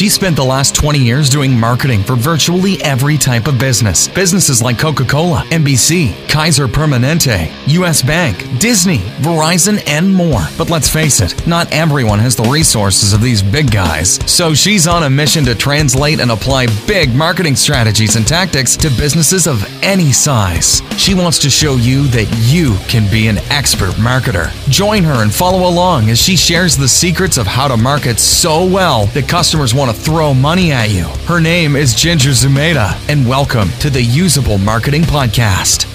She spent the last 20 years doing marketing for virtually every type of business. Businesses like Coca Cola, NBC, Kaiser Permanente, US Bank, Disney, Verizon, and more. But let's face it, not everyone has the resources of these big guys. So she's on a mission to translate and apply big marketing strategies and tactics to businesses of any size. She wants to show you that you can be an expert marketer. Join her and follow along as she shares the secrets of how to market so well that customers want to throw money at you. Her name is Ginger Zumaeta, and welcome to the Usable Marketing Podcast.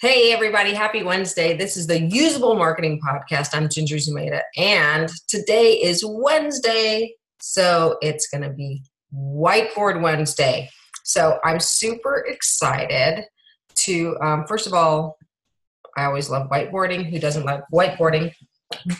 Hey, everybody, happy Wednesday. This is the Usable Marketing Podcast. I'm Ginger Zumaeta, and today is Wednesday, so it's going to be Whiteboard Wednesday. So I'm super excited to, um, first of all, I always love whiteboarding. Who doesn't love whiteboarding?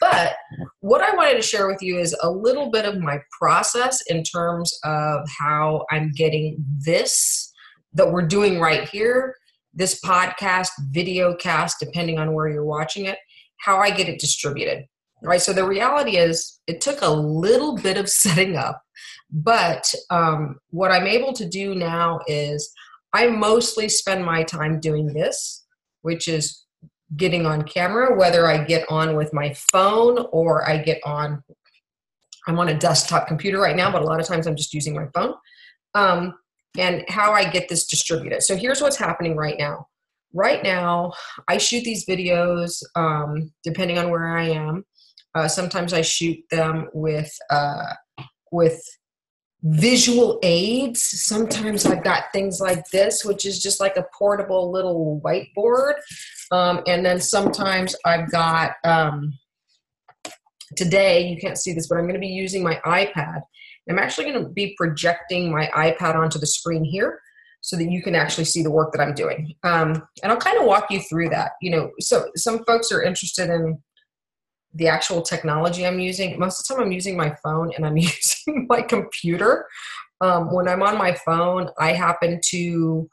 But what I wanted to share with you is a little bit of my process in terms of how I'm getting this that we're doing right here this podcast, video cast, depending on where you're watching it, how I get it distributed. Right. So the reality is, it took a little bit of setting up, but um, what I'm able to do now is I mostly spend my time doing this, which is getting on camera, whether I get on with my phone or I get on. I'm on a desktop computer right now, but a lot of times I'm just using my phone. Um, and how I get this distributed. So here's what's happening right now. Right now, I shoot these videos um, depending on where I am. Uh, sometimes I shoot them with uh, with visual aids. Sometimes I've got things like this, which is just like a portable little whiteboard. Um, and then sometimes I've got um, today. You can't see this, but I'm going to be using my iPad I'm actually going to be projecting my iPad onto the screen here so that you can actually see the work that I'm doing. Um, and I'll kind of walk you through that. You know, so some folks are interested in the actual technology I'm using. Most of the time, I'm using my phone and I'm using my computer. Um, when I'm on my phone, I happen to,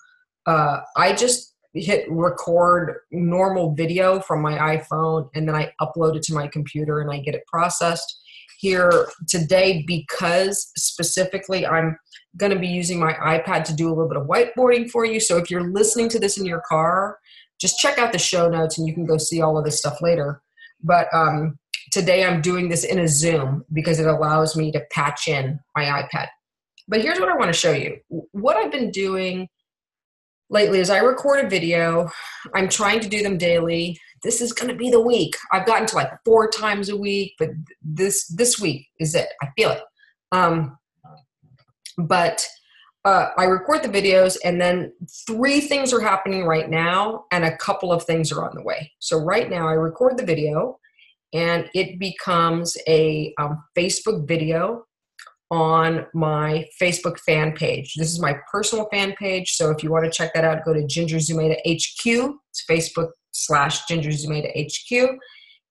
uh, I just hit record normal video from my iPhone and then I upload it to my computer and I get it processed here today because specifically I'm going to be using my iPad to do a little bit of whiteboarding for you. So if you're listening to this in your car, just check out the show notes and you can go see all of this stuff later. But um, today I'm doing this in a Zoom because it allows me to patch in my iPad. But here's what I want to show you. What I've been doing lately is I record a video. I'm trying to do them daily this is going to be the week. I've gotten to like four times a week, but this this week is it. I feel it. Um, but uh, I record the videos, and then three things are happening right now, and a couple of things are on the way. So right now, I record the video, and it becomes a um, Facebook video on my Facebook fan page. This is my personal fan page. So if you want to check that out, go to Ginger Zumaeta HQ. It's Facebook slash Ginger Zumaeta HQ,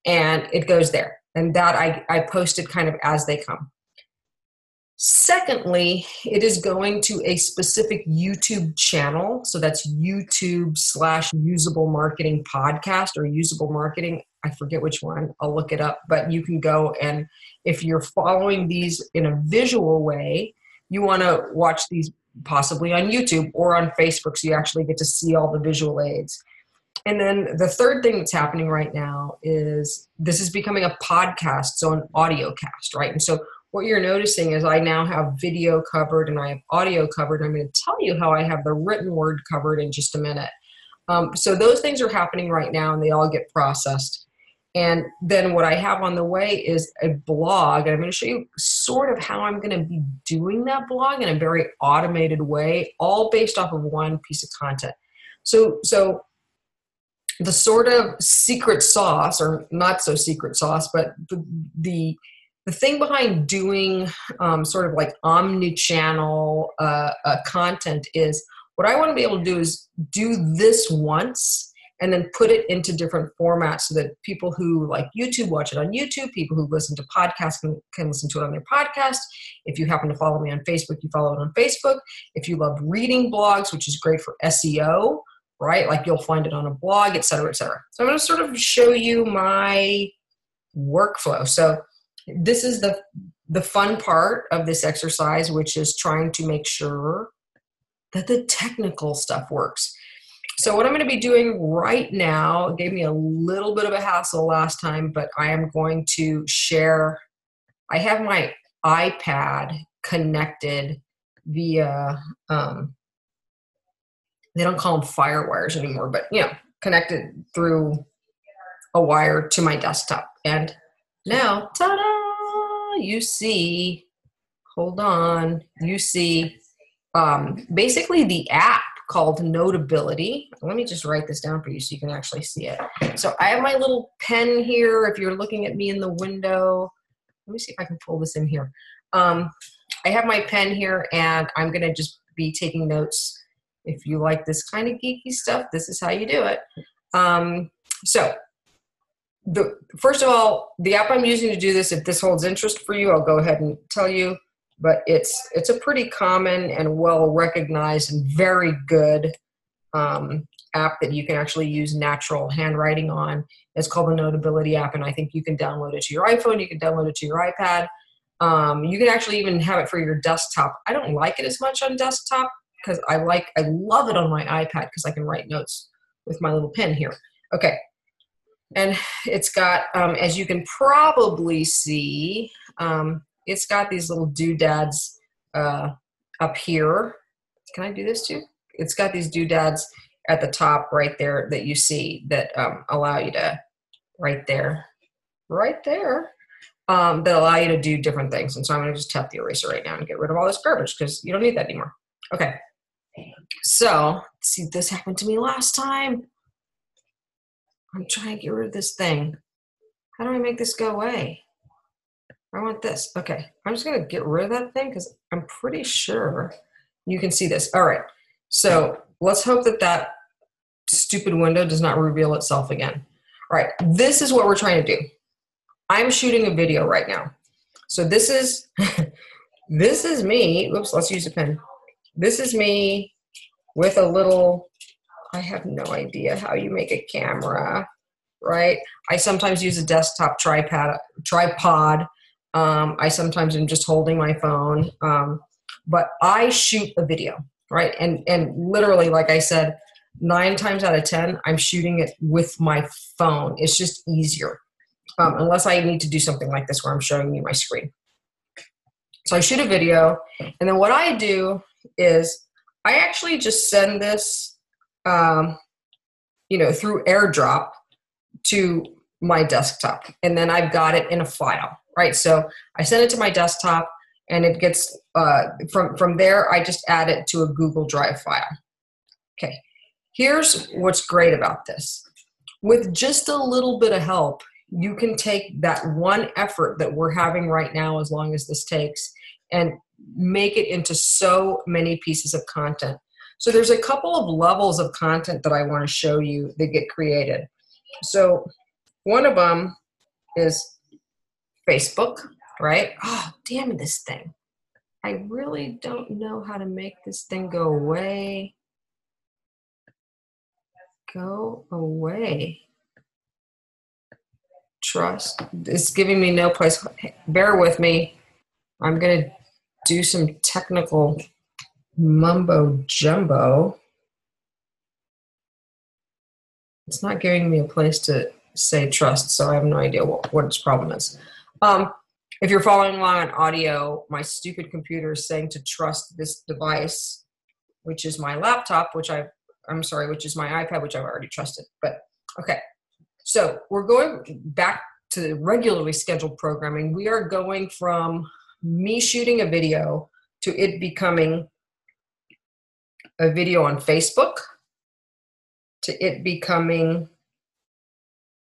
and it goes there. And that I, I posted kind of as they come. Secondly, it is going to a specific YouTube channel. So that's YouTube slash usable marketing podcast or usable marketing. I forget which one. I'll look it up. But you can go and if you're following these in a visual way, you want to watch these possibly on YouTube or on Facebook so you actually get to see all the visual aids. And then the third thing that's happening right now is this is becoming a podcast, so an audio cast, right? And so what you're noticing is I now have video covered and I have audio covered. I'm going to tell you how I have the written word covered in just a minute. Um, so those things are happening right now and they all get processed. And then what I have on the way is a blog, and I'm going to show you sort of how I'm going to be doing that blog in a very automated way, all based off of one piece of content. So, so the sort of secret sauce, or not so secret sauce, but the the, the thing behind doing um, sort of like omni-channel uh, uh, content is what I want to be able to do is do this once and then put it into different formats so that people who like YouTube watch it on YouTube, people who listen to podcasts can, can listen to it on their podcast. If you happen to follow me on Facebook, you follow it on Facebook. If you love reading blogs, which is great for SEO, right? Like you'll find it on a blog, et cetera, et cetera. So I'm going to sort of show you my workflow. So this is the the fun part of this exercise, which is trying to make sure that the technical stuff works. So what I'm going to be doing right now gave me a little bit of a hassle last time, but I am going to share. I have my iPad connected via. Um, they don't call them fire wires anymore, but you know, connected through a wire to my desktop. And now, ta-da! You see. Hold on. You see. Um, basically, the app called Notability. Let me just write this down for you so you can actually see it. So I have my little pen here. If you're looking at me in the window, let me see if I can pull this in here. Um, I have my pen here and I'm going to just be taking notes. If you like this kind of geeky stuff, this is how you do it. Um, so the first of all, the app I'm using to do this, if this holds interest for you, I'll go ahead and tell you but it's it's a pretty common and well recognized and very good um, app that you can actually use natural handwriting on. It's called the Notability app, and I think you can download it to your iPhone. You can download it to your iPad. Um, you can actually even have it for your desktop. I don't like it as much on desktop because I like I love it on my iPad because I can write notes with my little pen here. Okay, and it's got um, as you can probably see. Um, it's got these little doodads uh, up here. Can I do this too? It's got these doodads at the top right there that you see that um, allow you to, right there, right there, um, that allow you to do different things. And so I'm going to just tap the eraser right now and get rid of all this garbage because you don't need that anymore. Okay. So, see, this happened to me last time. I'm trying to get rid of this thing. How do I make this go away? I want this. Okay, I'm just gonna get rid of that thing because I'm pretty sure you can see this. All right, so let's hope that that stupid window does not reveal itself again. All right, this is what we're trying to do. I'm shooting a video right now. So this is, this is me, oops, let's use a pen. This is me with a little, I have no idea how you make a camera, right? I sometimes use a desktop tripod, tripod um, I sometimes am just holding my phone, um, but I shoot a video, right? And and literally, like I said, nine times out of ten, I'm shooting it with my phone. It's just easier, um, unless I need to do something like this where I'm showing you my screen. So I shoot a video, and then what I do is I actually just send this, um, you know, through AirDrop to my desktop, and then I've got it in a file right? So I send it to my desktop and it gets, uh, from, from there, I just add it to a Google Drive file. Okay, here's what's great about this. With just a little bit of help, you can take that one effort that we're having right now, as long as this takes, and make it into so many pieces of content. So there's a couple of levels of content that I want to show you that get created. So one of them is Facebook, right? Oh, damn this thing. I really don't know how to make this thing go away. Go away. Trust. It's giving me no place. Bear with me. I'm going to do some technical mumbo jumbo. It's not giving me a place to say trust, so I have no idea what, what its problem is. Um, if you're following along on audio, my stupid computer is saying to trust this device, which is my laptop, which I, I'm sorry, which is my iPad, which I've already trusted. But okay, so we're going back to regularly scheduled programming. We are going from me shooting a video to it becoming a video on Facebook to it becoming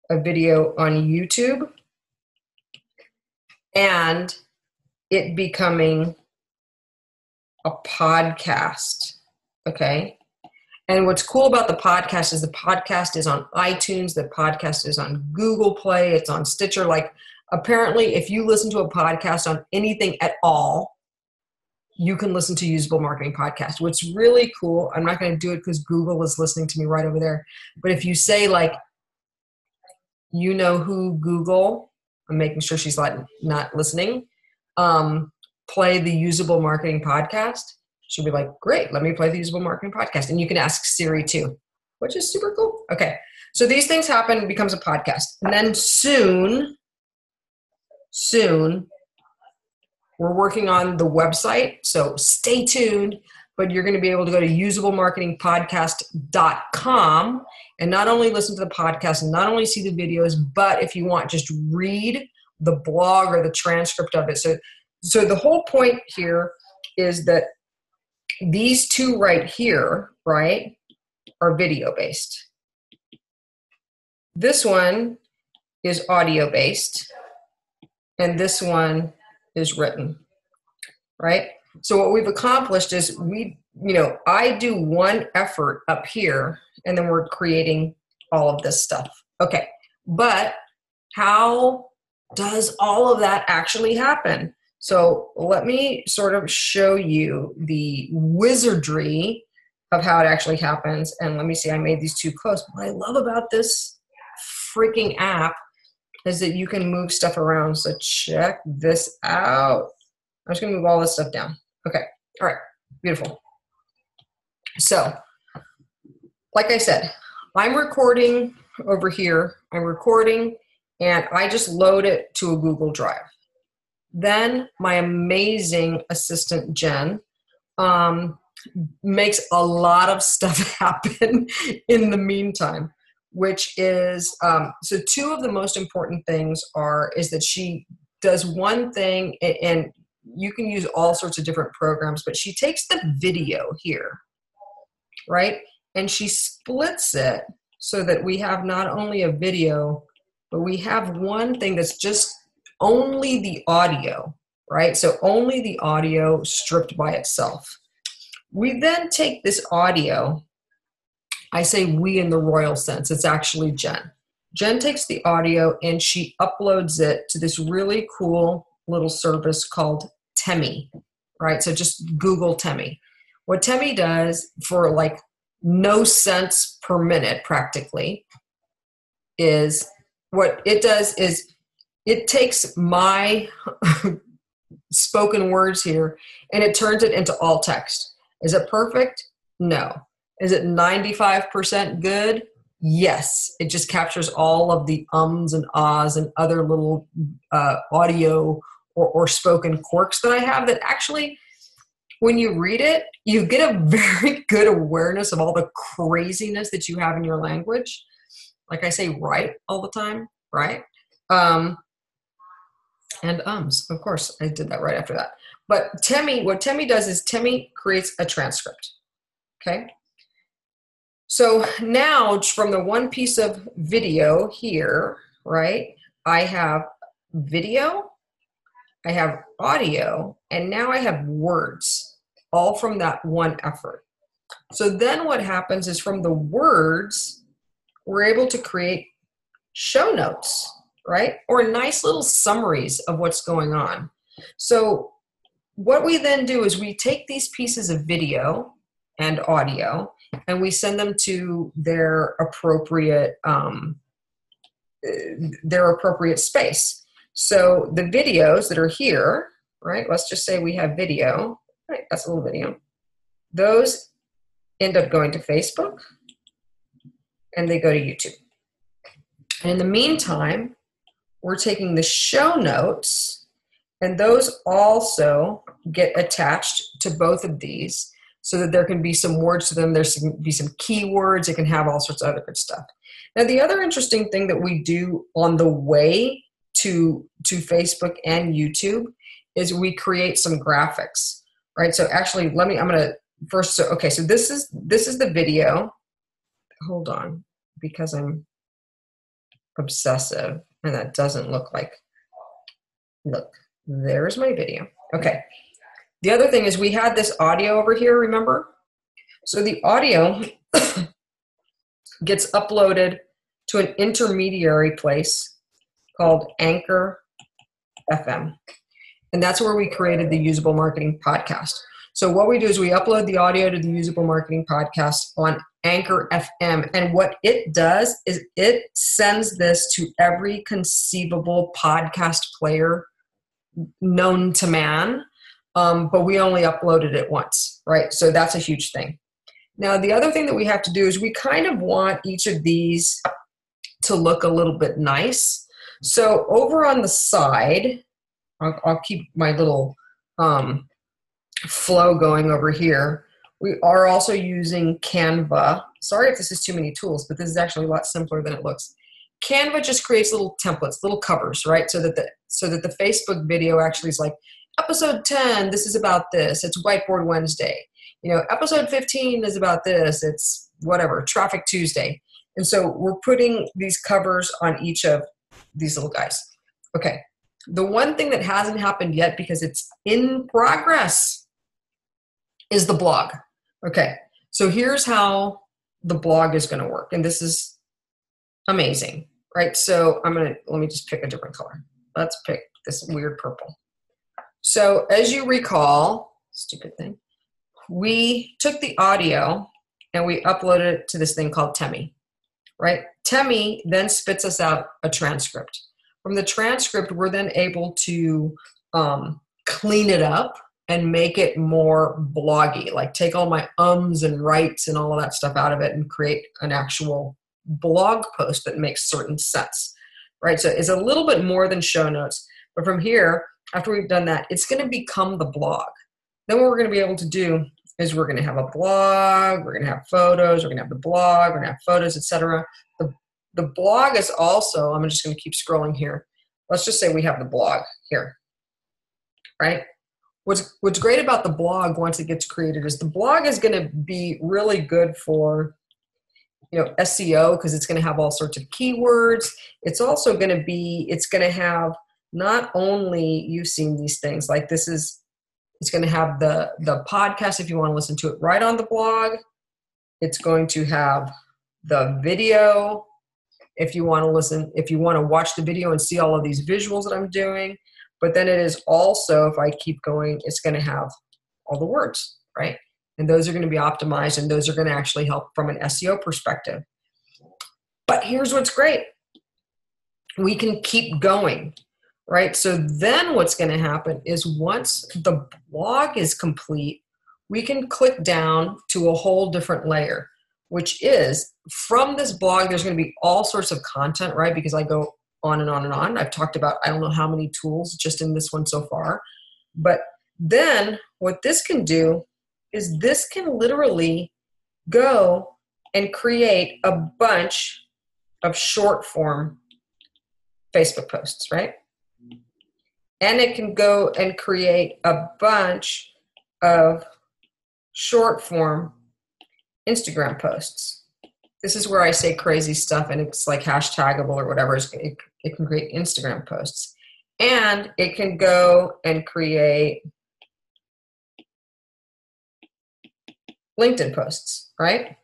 a video on YouTube and it becoming a podcast. Okay. And what's cool about the podcast is the podcast is on iTunes, the podcast is on Google Play, it's on Stitcher. Like, apparently, if you listen to a podcast on anything at all, you can listen to usable marketing podcast. What's really cool i'm not going to do it because google is listening to me right over there but if you say like you know who google i'm making sure she's not, not listening um, play the usable marketing podcast she'll be like great let me play the usable marketing podcast. And you can ask siri too which is super cool. Okay so these things happen becomes a podcast. And then soon soon we're working on the website, so stay tuned. But you're going to be able to go to usablemarketingpodcast.com and not only listen to the podcast and not only see the videos, but if you want, just read the blog or the transcript of it. So, so the whole point here is that these two right here, right, are video based. This one is audio based, and this one is written, right? So what we've accomplished is we, you know, I do one effort up here and then we're creating all of this stuff. Okay. But how does all of that actually happen? So let me sort of show you the wizardry of how it actually happens. And let me see, I made these two close. What I love about this freaking app is that you can move stuff around. So check this out. I'm just gonna move all this stuff down. Okay, all right, beautiful. So, like I said, I'm recording over here. I'm recording and I just load it to a Google Drive. Then my amazing assistant, Jen, um, makes a lot of stuff happen in the meantime which is um, so two of the most important things are is that she does one thing and you can use all sorts of different programs but she takes the video here right? And she splits it so that we have not only a video but we have one thing that's just only the audio right? So only the audio stripped by itself. We then take this audio I say we in the royal sense, it's actually Jen. Jen takes the audio and she uploads it to this really cool little service called Temi, right? So just Google Temi. What Temi does for like no cents per minute practically is what it does is it takes my spoken words here and it turns it into all text. Is it perfect? No. Is it 95% good? Yes. It just captures all of the ums and ahs and other little uh, audio or, or spoken quirks that I have that actually, when you read it, you get a very good awareness of all the craziness that you have in your language. Like I say, right all the time, right? Um, and ums, of course, I did that right after that. But Temi, what Temi does is Temi creates a transcript. Okay. So now from the one piece of video here, right, I have video, I have audio, and now I have words, all from that one effort. So then what happens is from the words, we're able to create show notes, right? Or nice little summaries of what's going on. So what we then do is we take these pieces of video and audio and we send them to their appropriate um, their appropriate space. So the videos that are here, right? Let's just say we have video. Right, that's a little video. Those end up going to Facebook, and they go to YouTube. And in the meantime, we're taking the show notes, and those also get attached to both of these so that there can be some words to them. There's can be some keywords. It can have all sorts of other good stuff. Now, the other interesting thing that we do on the way to to Facebook and YouTube is we create some graphics, right? So actually, let me. I'm gonna first. So okay, so this is this is the video. Hold on, because I'm obsessive, and that doesn't look like. Look, there's my video. Okay, the other thing is we had this audio over here, remember? So the audio gets uploaded to an intermediary place called Anchor FM. And that's where we created the Usable Marketing Podcast. So what we do is we upload the audio to the Usable Marketing Podcast on Anchor FM. And what it does is it sends this to every conceivable podcast player known to man. Um, but we only uploaded it once, right? So that's a huge thing. Now, the other thing that we have to do is we kind of want each of these to look a little bit nice. So over on the side, I'll, I'll keep my little um, flow going over here. We are also using Canva. Sorry if this is too many tools, but this is actually a lot simpler than it looks. Canva just creates little templates, little covers, right? So that the so that the Facebook video actually is like episode 10, this is about this. It's Whiteboard Wednesday. You know, episode 15 is about this. It's whatever, Traffic Tuesday. And so we're putting these covers on each of these little guys. Okay. The one thing that hasn't happened yet because it's in progress is the blog. Okay. So here's how the blog is going to work. And this is amazing, right? So I'm going to, let me just pick a different color. Let's pick this weird purple. So as you recall, stupid thing, we took the audio and we uploaded it to this thing called Temi right? Temi then spits us out a transcript. From the transcript, we're then able to um, clean it up and make it more bloggy, like take all my ums and rights and all of that stuff out of it and create an actual blog post that makes certain sense, right? So it's a little bit more than show notes. But from here, after we've done that, it's going to become the blog. Then what we're going to be able to do is we're going to have a blog, we're going to have photos, we're going to have the blog, we're going to have photos, etc. The, the blog is also, I'm just going to keep scrolling here. Let's just say we have the blog here, right? What's, what's great about the blog once it gets created is the blog is going to be really good for you know SEO because it's going to have all sorts of keywords. It's also going to be it's going to have not only you've seen these things like this is it's going to have the the podcast if you want to listen to it right on the blog. It's going to have the video if you want to listen if you want to watch the video and see all of these visuals that I'm doing. But then it is also if I keep going, it's going to have all the words, right? And those are going to be optimized and those are going to actually help from an SEO perspective. But here's what's great. We can keep going right? So then what's going to happen is once the blog is complete, we can click down to a whole different layer, which is from this blog, there's going to be all sorts of content, right? Because I go on and on and on. I've talked about, I don't know how many tools just in this one so far. But then what this can do is this can literally go and create a bunch of short form Facebook posts, right? And it can go and create a bunch of short form Instagram posts. This is where I say crazy stuff and it's like hashtagable or whatever. It, it can create Instagram posts. And it can go and create LinkedIn posts, right?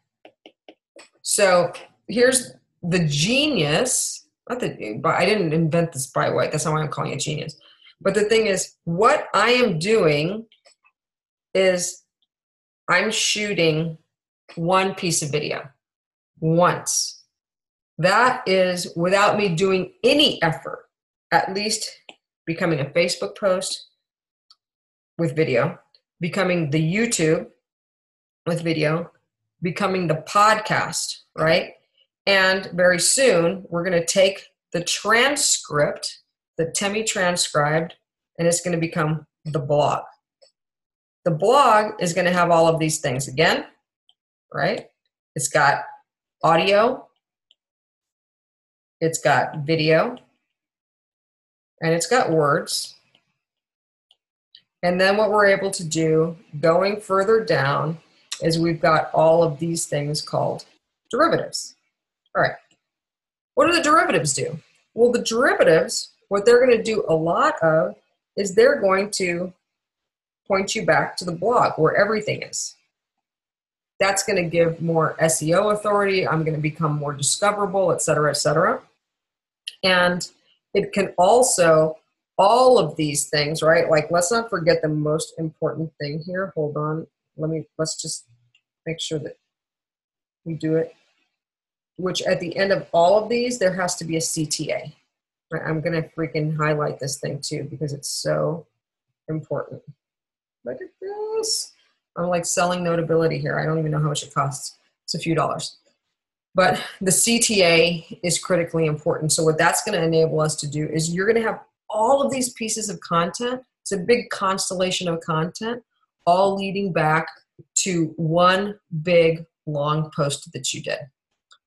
So here's the genius. Not the, I didn't invent this by the way. That's not why I'm calling it genius. But the thing is, what I am doing is I'm shooting one piece of video once. That is without me doing any effort, at least becoming a Facebook post with video, becoming the YouTube with video, becoming the podcast, right? And very soon, we're going to take the transcript the Temi transcribed, and it's going to become the blog. The blog is going to have all of these things again, right? It's got audio, it's got video, and it's got words. And then what we're able to do going further down is we've got all of these things called derivatives. All right. What do the derivatives do? Well, the derivatives what they're going to do a lot of is they're going to point you back to the blog where everything is. That's going to give more SEO authority. I'm going to become more discoverable, et cetera, et cetera. And it can also all of these things, right? Like, let's not forget the most important thing here. Hold on. Let me, let's just make sure that we do it. Which at the end of all of these, there has to be a CTA. I'm going to freaking highlight this thing too because it's so important. Look at this. I'm like selling notability here. I don't even know how much it costs. It's a few dollars. But the CTA is critically important. So, what that's going to enable us to do is you're going to have all of these pieces of content. It's a big constellation of content, all leading back to one big long post that you did.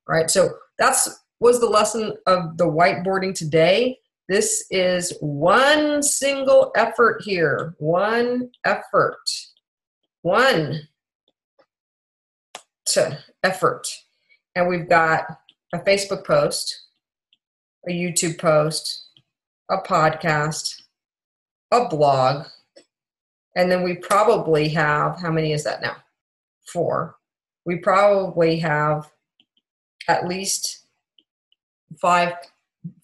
Right? So, that's was the lesson of the whiteboarding today. This is one single effort here, one effort, one to effort and we've got a Facebook post, a YouTube post, a podcast, a blog, and then we probably have how many is that now? Four. We probably have at least five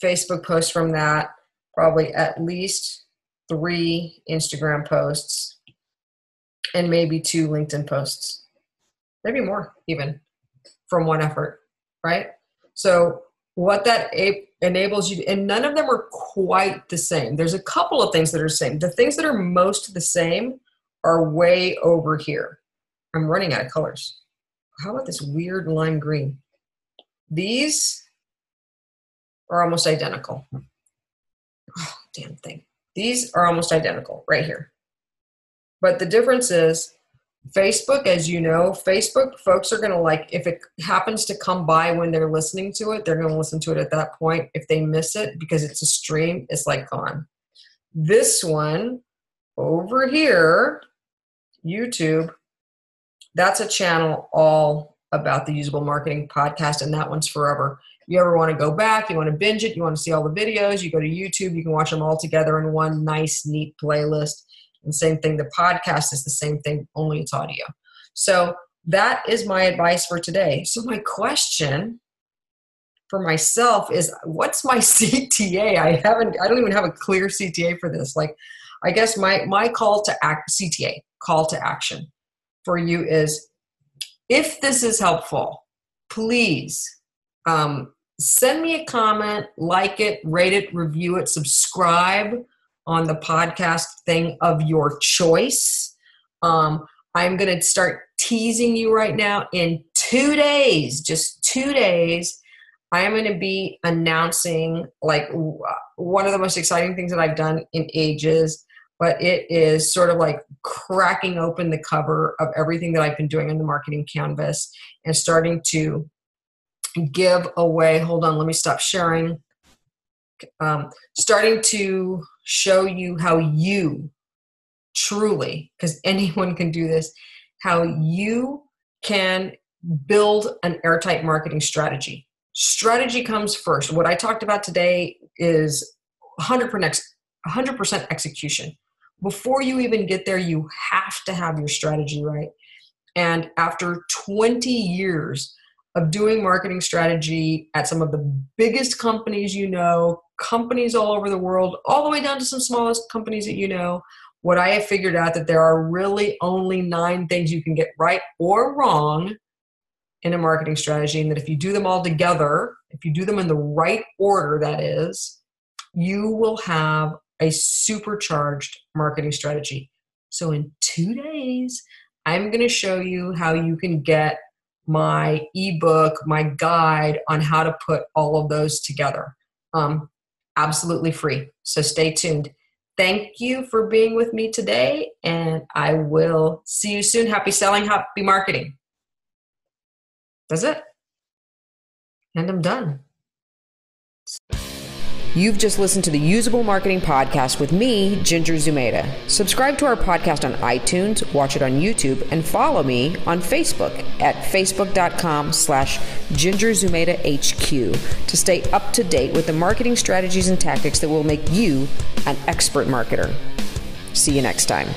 Facebook posts from that, probably at least three Instagram posts, and maybe two LinkedIn posts, maybe more even from one effort, right? So what that enables you and none of them are quite the same. There's a couple of things that are the same. The things that are most the same are way over here. I'm running out of colors. How about this weird lime green? These are almost identical. Oh, damn thing. These are almost identical right here. But the difference is Facebook, as you know, Facebook folks are going to like, if it happens to come by when they're listening to it, they're going to listen to it at that point. If they miss it because it's a stream, it's like gone. This one over here, YouTube, that's a channel all about the usable marketing podcast, and that one's forever. You ever want to go back, you want to binge it, you want to see all the videos, you go to YouTube, you can watch them all together in one nice, neat playlist and same thing, the podcast is the same thing, only it's audio. So that is my advice for today. So my question for myself is what's my CTA? I haven't I don't even have a clear CTA for this. Like I guess my my call to act CTA, call to action for you is if this is helpful, please um, send me a comment, like it, rate it, review it, subscribe on the podcast thing of your choice. Um, I'm going to start teasing you right now. In two days, just two days, I am going to be announcing like one of the most exciting things that I've done in ages. But it is sort of like cracking open the cover of everything that I've been doing on the marketing canvas and starting to give away. Hold on, let me stop sharing. Um, starting to show you how you truly, because anyone can do this, how you can build an airtight marketing strategy. Strategy comes first. What I talked about today is 100%, 100% execution. Before you even get there, you have to have your strategy right. And after 20 years of doing marketing strategy at some of the biggest companies you know, companies all over the world, all the way down to some smallest companies that you know, what I have figured out that there are really only nine things you can get right or wrong in a marketing strategy, and that if you do them all together, if you do them in the right order, that is, you will have a supercharged marketing strategy. So, in two days, I'm going to show you how you can get my ebook, my guide on how to put all of those together. Um, absolutely free. So stay tuned. Thank you for being with me today, and I will see you soon. Happy selling, happy marketing. That's it. And I'm done. You've just listened to the Usable Marketing Podcast with me, Ginger Zumaeta. Subscribe to our podcast on iTunes, watch it on YouTube, and follow me on Facebook at facebook.com slash gingerzumaeta to stay up to date with the marketing strategies and tactics that will make you an expert marketer. See you next time.